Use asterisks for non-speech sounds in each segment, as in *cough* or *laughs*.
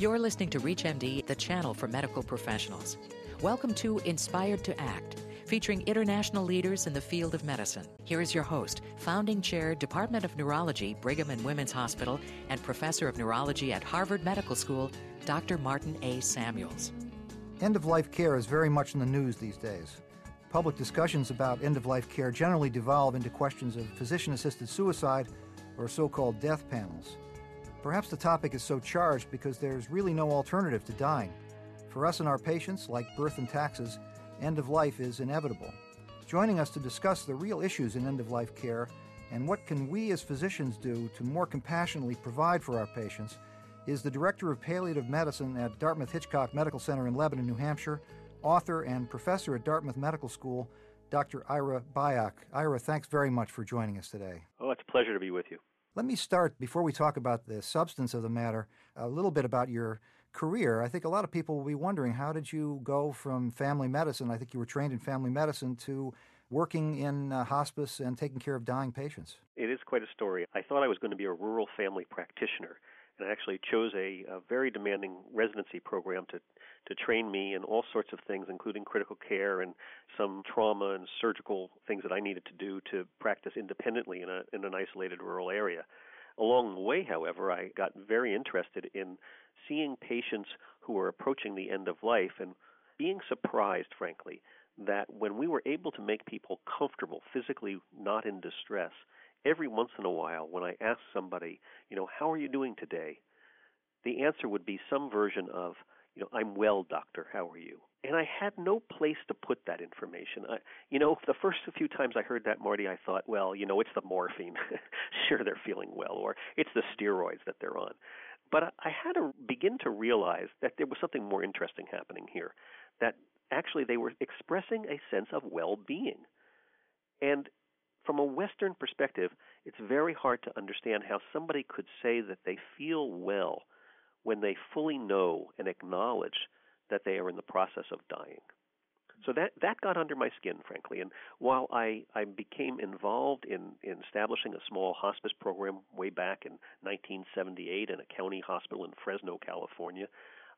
You're listening to ReachMD, the channel for medical professionals. Welcome to Inspired to Act, featuring international leaders in the field of medicine. Here is your host, founding chair, Department of Neurology, Brigham and Women's Hospital, and professor of neurology at Harvard Medical School, Dr. Martin A. Samuels. End of life care is very much in the news these days. Public discussions about end of life care generally devolve into questions of physician assisted suicide or so called death panels. Perhaps the topic is so charged because there's really no alternative to dying. For us and our patients, like birth and taxes, end of life is inevitable. Joining us to discuss the real issues in end of life care and what can we as physicians do to more compassionately provide for our patients is the Director of Palliative Medicine at Dartmouth Hitchcock Medical Center in Lebanon, New Hampshire, author and professor at Dartmouth Medical School, Dr. Ira Byock. Ira, thanks very much for joining us today. Oh, it's a pleasure to be with you. Let me start, before we talk about the substance of the matter, a little bit about your career. I think a lot of people will be wondering how did you go from family medicine? I think you were trained in family medicine to working in uh, hospice and taking care of dying patients. It is quite a story. I thought I was going to be a rural family practitioner and I actually chose a, a very demanding residency program to to train me in all sorts of things, including critical care and some trauma and surgical things that I needed to do to practice independently in a in an isolated rural area. Along the way, however, I got very interested in seeing patients who were approaching the end of life and being surprised, frankly, that when we were able to make people comfortable, physically not in distress, every once in a while when I ask somebody, you know, how are you doing today? The answer would be some version of, you know, I'm well, doctor, how are you? And I had no place to put that information. I, you know, the first few times I heard that, Marty, I thought, well, you know, it's the morphine. *laughs* sure, they're feeling well, or it's the steroids that they're on. But I had to begin to realize that there was something more interesting happening here. That actually they were expressing a sense of well being. And from a Western perspective, it's very hard to understand how somebody could say that they feel well when they fully know and acknowledge that they are in the process of dying. So that that got under my skin, frankly. And while I, I became involved in, in establishing a small hospice program way back in 1978 in a county hospital in Fresno, California,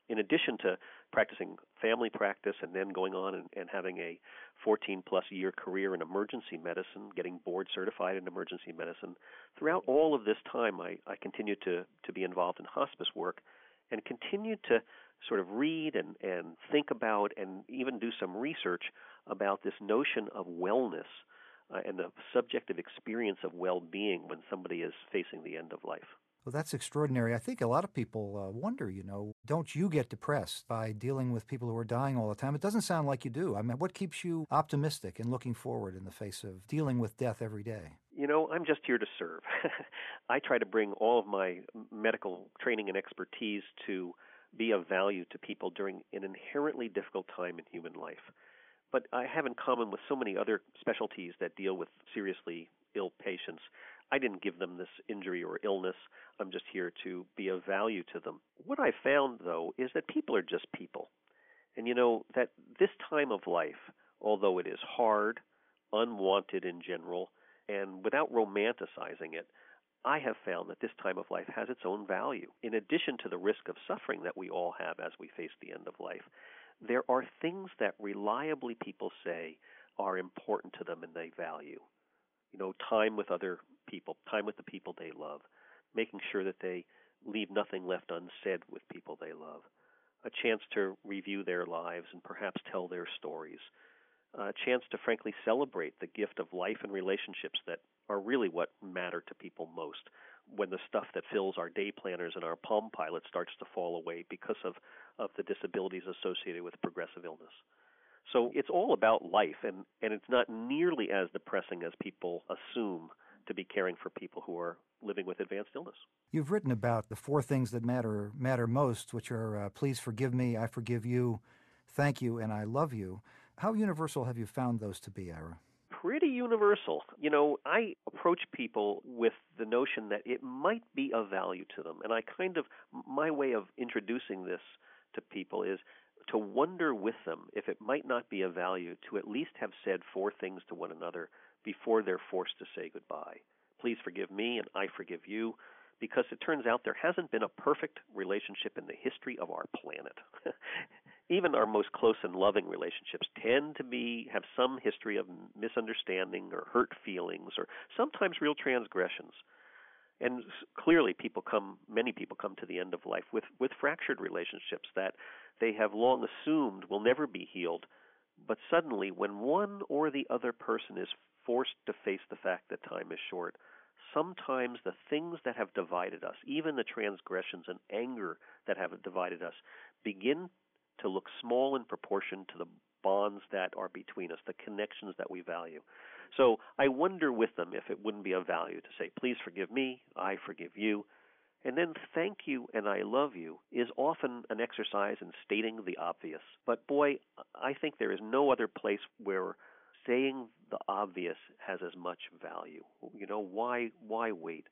in addition to practicing family practice and then going on and, and having a 14 plus year career in emergency medicine, getting board certified in emergency medicine, throughout all of this time, I, I continued to, to be involved in hospice work and continued to sort of read and, and think about and even do some research about this notion of wellness uh, and the subjective experience of well being when somebody is facing the end of life. Well, that's extraordinary. I think a lot of people uh, wonder, you know, don't you get depressed by dealing with people who are dying all the time? It doesn't sound like you do. I mean, what keeps you optimistic and looking forward in the face of dealing with death every day? You know, I'm just here to serve. *laughs* I try to bring all of my medical training and expertise to be of value to people during an inherently difficult time in human life. But I have in common with so many other specialties that deal with seriously ill patients I didn't give them this injury or illness. I'm just here to be of value to them. What I found, though, is that people are just people. And you know, that this time of life, although it is hard, unwanted in general, and without romanticizing it, I have found that this time of life has its own value. In addition to the risk of suffering that we all have as we face the end of life, there are things that reliably people say are important to them and they value you know, time with other people, time with the people they love, making sure that they leave nothing left unsaid with people they love, a chance to review their lives and perhaps tell their stories, a chance to frankly celebrate the gift of life and relationships that are really what matter to people most. When the stuff that fills our day planners and our palm pilot starts to fall away because of, of the disabilities associated with progressive illness. So it's all about life, and, and it's not nearly as depressing as people assume to be caring for people who are living with advanced illness. You've written about the four things that matter matter most, which are uh, please forgive me, I forgive you, thank you, and I love you. How universal have you found those to be, Ira? Pretty universal. You know, I approach people with the notion that it might be of value to them, and I kind of my way of introducing this to people is to wonder with them if it might not be of value to at least have said four things to one another before they're forced to say goodbye. Please forgive me, and I forgive you. because it turns out there hasn't been a perfect relationship in the history of our planet. *laughs* Even our most close and loving relationships tend to be have some history of misunderstanding or hurt feelings or sometimes real transgressions. And clearly people come many people come to the end of life with with fractured relationships that they have long assumed will never be healed. But suddenly when one or the other person is forced to face the fact that time is short, sometimes the things that have divided us, even the transgressions and anger that have divided us, begin to look small in proportion to the bonds that are between us, the connections that we value. So I wonder with them if it wouldn't be of value to say, please forgive me, I forgive you. And then thank you and I love you is often an exercise in stating the obvious. But boy, I think there is no other place where saying the obvious has as much value. You know, why why wait?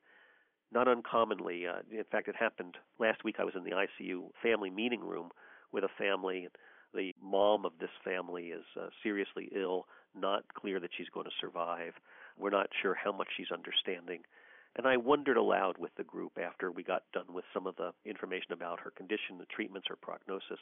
Not uncommonly, uh, in fact, it happened last week. I was in the ICU family meeting room with a family. The mom of this family is uh, seriously ill, not clear that she's going to survive. We're not sure how much she's understanding. And I wondered aloud with the group after we got done with some of the information about her condition, the treatments, her prognosis.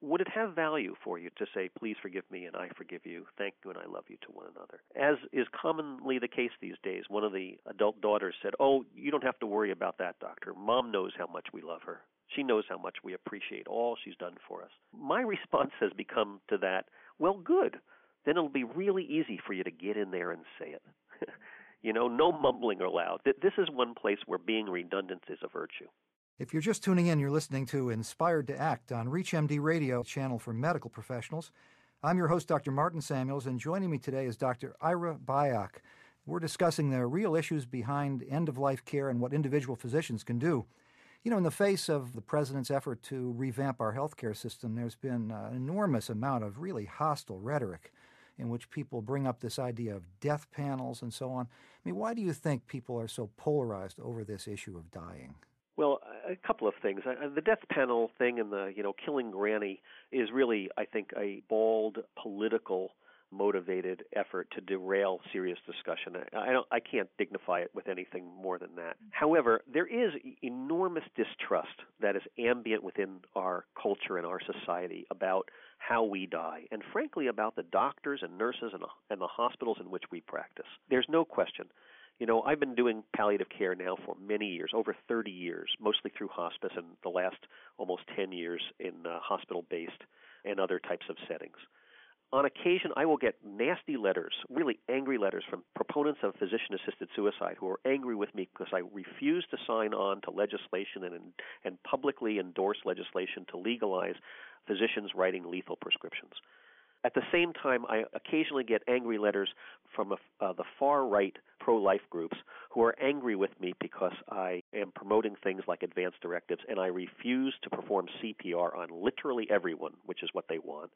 Would it have value for you to say, please forgive me and I forgive you, thank you and I love you to one another? As is commonly the case these days, one of the adult daughters said, Oh, you don't have to worry about that, doctor. Mom knows how much we love her. She knows how much we appreciate all she's done for us. My response has become to that, well, good. Then it'll be really easy for you to get in there and say it. *laughs* you know, no mumbling aloud. This is one place where being redundant is a virtue. If you're just tuning in, you're listening to Inspired to Act on ReachMD Radio, channel for medical professionals. I'm your host, Dr. Martin Samuels, and joining me today is Dr. Ira Byock. We're discussing the real issues behind end of life care and what individual physicians can do. You know, in the face of the president's effort to revamp our healthcare system, there's been an enormous amount of really hostile rhetoric in which people bring up this idea of death panels and so on. I mean, why do you think people are so polarized over this issue of dying? Well, a couple of things. The death panel thing and the you know killing Granny is really, I think, a bald political motivated effort to derail serious discussion. I I can't dignify it with anything more than that. However, there is enormous distrust that is ambient within our culture and our society about how we die and frankly about the doctors and nurses and, and the hospitals in which we practice. There's no question you know, I've been doing palliative care now for many years, over 30 years, mostly through hospice, and the last almost 10 years in uh, hospital based and other types of settings. On occasion, I will get nasty letters, really angry letters from proponents of physician assisted suicide who are angry with me because I refuse to sign on to legislation and, and publicly endorse legislation to legalize physicians writing lethal prescriptions. At the same time, I occasionally get angry letters from a, uh, the far right pro life groups who are angry with me because I am promoting things like advance directives and I refuse to perform CPR on literally everyone, which is what they want,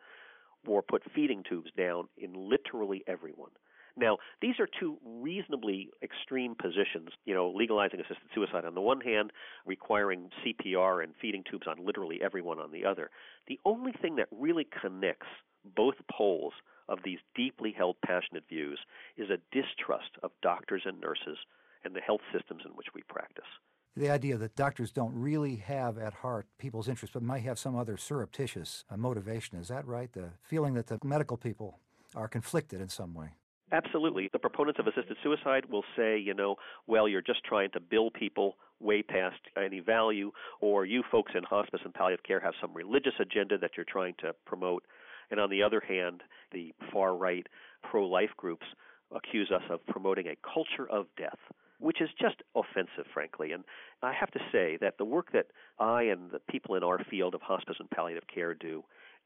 or put feeding tubes down in literally everyone. Now, these are two reasonably extreme positions, you know, legalizing assisted suicide on the one hand, requiring CPR and feeding tubes on literally everyone on the other. The only thing that really connects both poles of these deeply held passionate views is a distrust of doctors and nurses and the health systems in which we practice. The idea that doctors don't really have at heart people's interests, but might have some other surreptitious uh, motivation. Is that right? The feeling that the medical people are conflicted in some way. Absolutely. The proponents of assisted suicide will say, you know, well, you're just trying to bill people way past any value, or you folks in hospice and palliative care have some religious agenda that you're trying to promote. And on the other hand, the far right pro life groups accuse us of promoting a culture of death, which is just offensive, frankly. And I have to say that the work that I and the people in our field of hospice and palliative care do,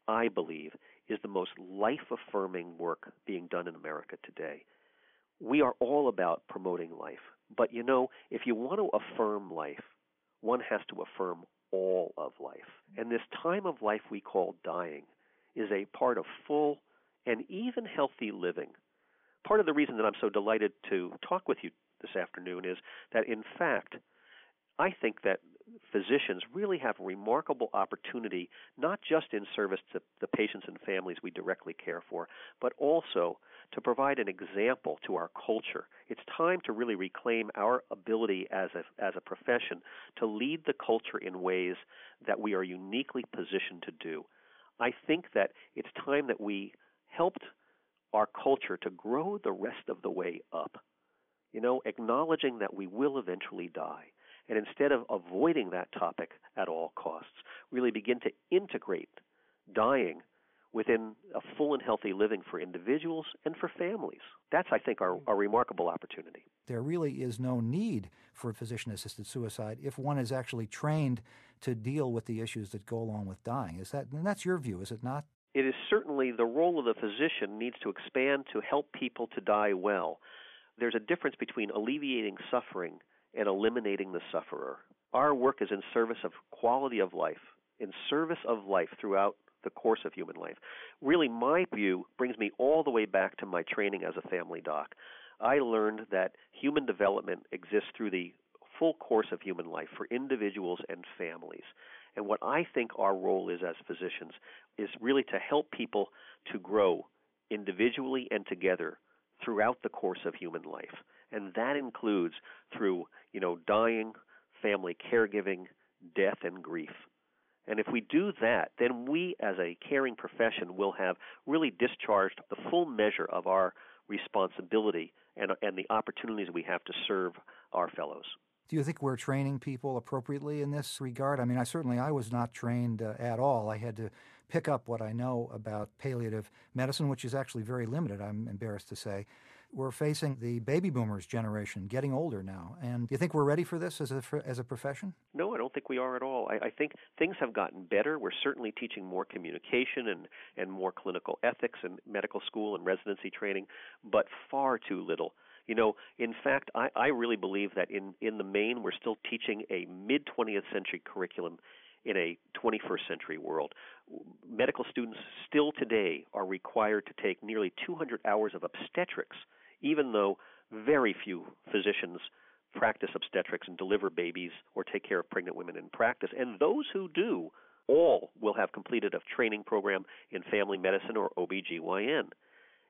I believe, is the most life affirming work being done in America today. We are all about promoting life. But you know, if you want to affirm life, one has to affirm all of life. And this time of life we call dying is a part of full and even healthy living. Part of the reason that I'm so delighted to talk with you this afternoon is that, in fact, I think that physicians really have a remarkable opportunity, not just in service to the patients and families we directly care for, but also to provide an example to our culture. It's time to really reclaim our ability as a, as a profession to lead the culture in ways that we are uniquely positioned to do. I think that it's time that we helped our culture to grow the rest of the way up. You know, acknowledging that we will eventually die. And instead of avoiding that topic at all costs, really begin to integrate dying within a full and healthy living for individuals and for families. That's, I think, our, our remarkable opportunity. There really is no need for physician assisted suicide if one is actually trained to deal with the issues that go along with dying. Is that, and that's your view, is it not? It is certainly the role of the physician needs to expand to help people to die well. There's a difference between alleviating suffering and eliminating the sufferer. Our work is in service of quality of life, in service of life throughout the course of human life. Really, my view brings me all the way back to my training as a family doc. I learned that human development exists through the full course of human life for individuals and families. And what I think our role is as physicians is really to help people to grow individually and together throughout the course of human life. And that includes through, you know, dying, family caregiving, death and grief. And if we do that, then we as a caring profession will have really discharged the full measure of our responsibility and, and the opportunities we have to serve our fellows. Do you think we're training people appropriately in this regard? I mean, I certainly I was not trained uh, at all. I had to pick up what I know about palliative medicine, which is actually very limited. I'm embarrassed to say. We're facing the baby boomers generation getting older now. And do you think we're ready for this as a, as a profession? No, I don't think we are at all. I, I think things have gotten better. We're certainly teaching more communication and, and more clinical ethics in medical school and residency training, but far too little. You know, in fact, I, I really believe that in, in the main, we're still teaching a mid 20th century curriculum in a 21st century world. Medical students still today are required to take nearly 200 hours of obstetrics even though very few physicians practice obstetrics and deliver babies or take care of pregnant women in practice. And those who do, all will have completed a training program in family medicine or OBGYN.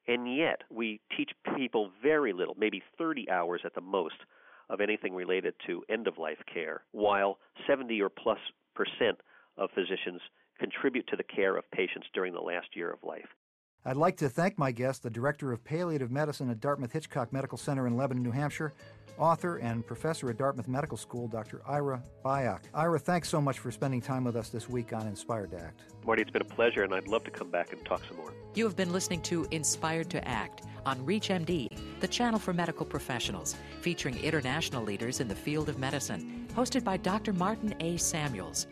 And yet, we teach people very little, maybe 30 hours at the most, of anything related to end of life care, while 70 or plus percent of physicians contribute to the care of patients during the last year of life. I'd like to thank my guest, the Director of Palliative Medicine at Dartmouth Hitchcock Medical Center in Lebanon, New Hampshire, author and professor at Dartmouth Medical School, Dr. Ira Byock. Ira, thanks so much for spending time with us this week on Inspired to Act. Marty, it's been a pleasure, and I'd love to come back and talk some more. You have been listening to Inspired to Act on ReachMD, the channel for medical professionals, featuring international leaders in the field of medicine, hosted by Dr. Martin A. Samuels.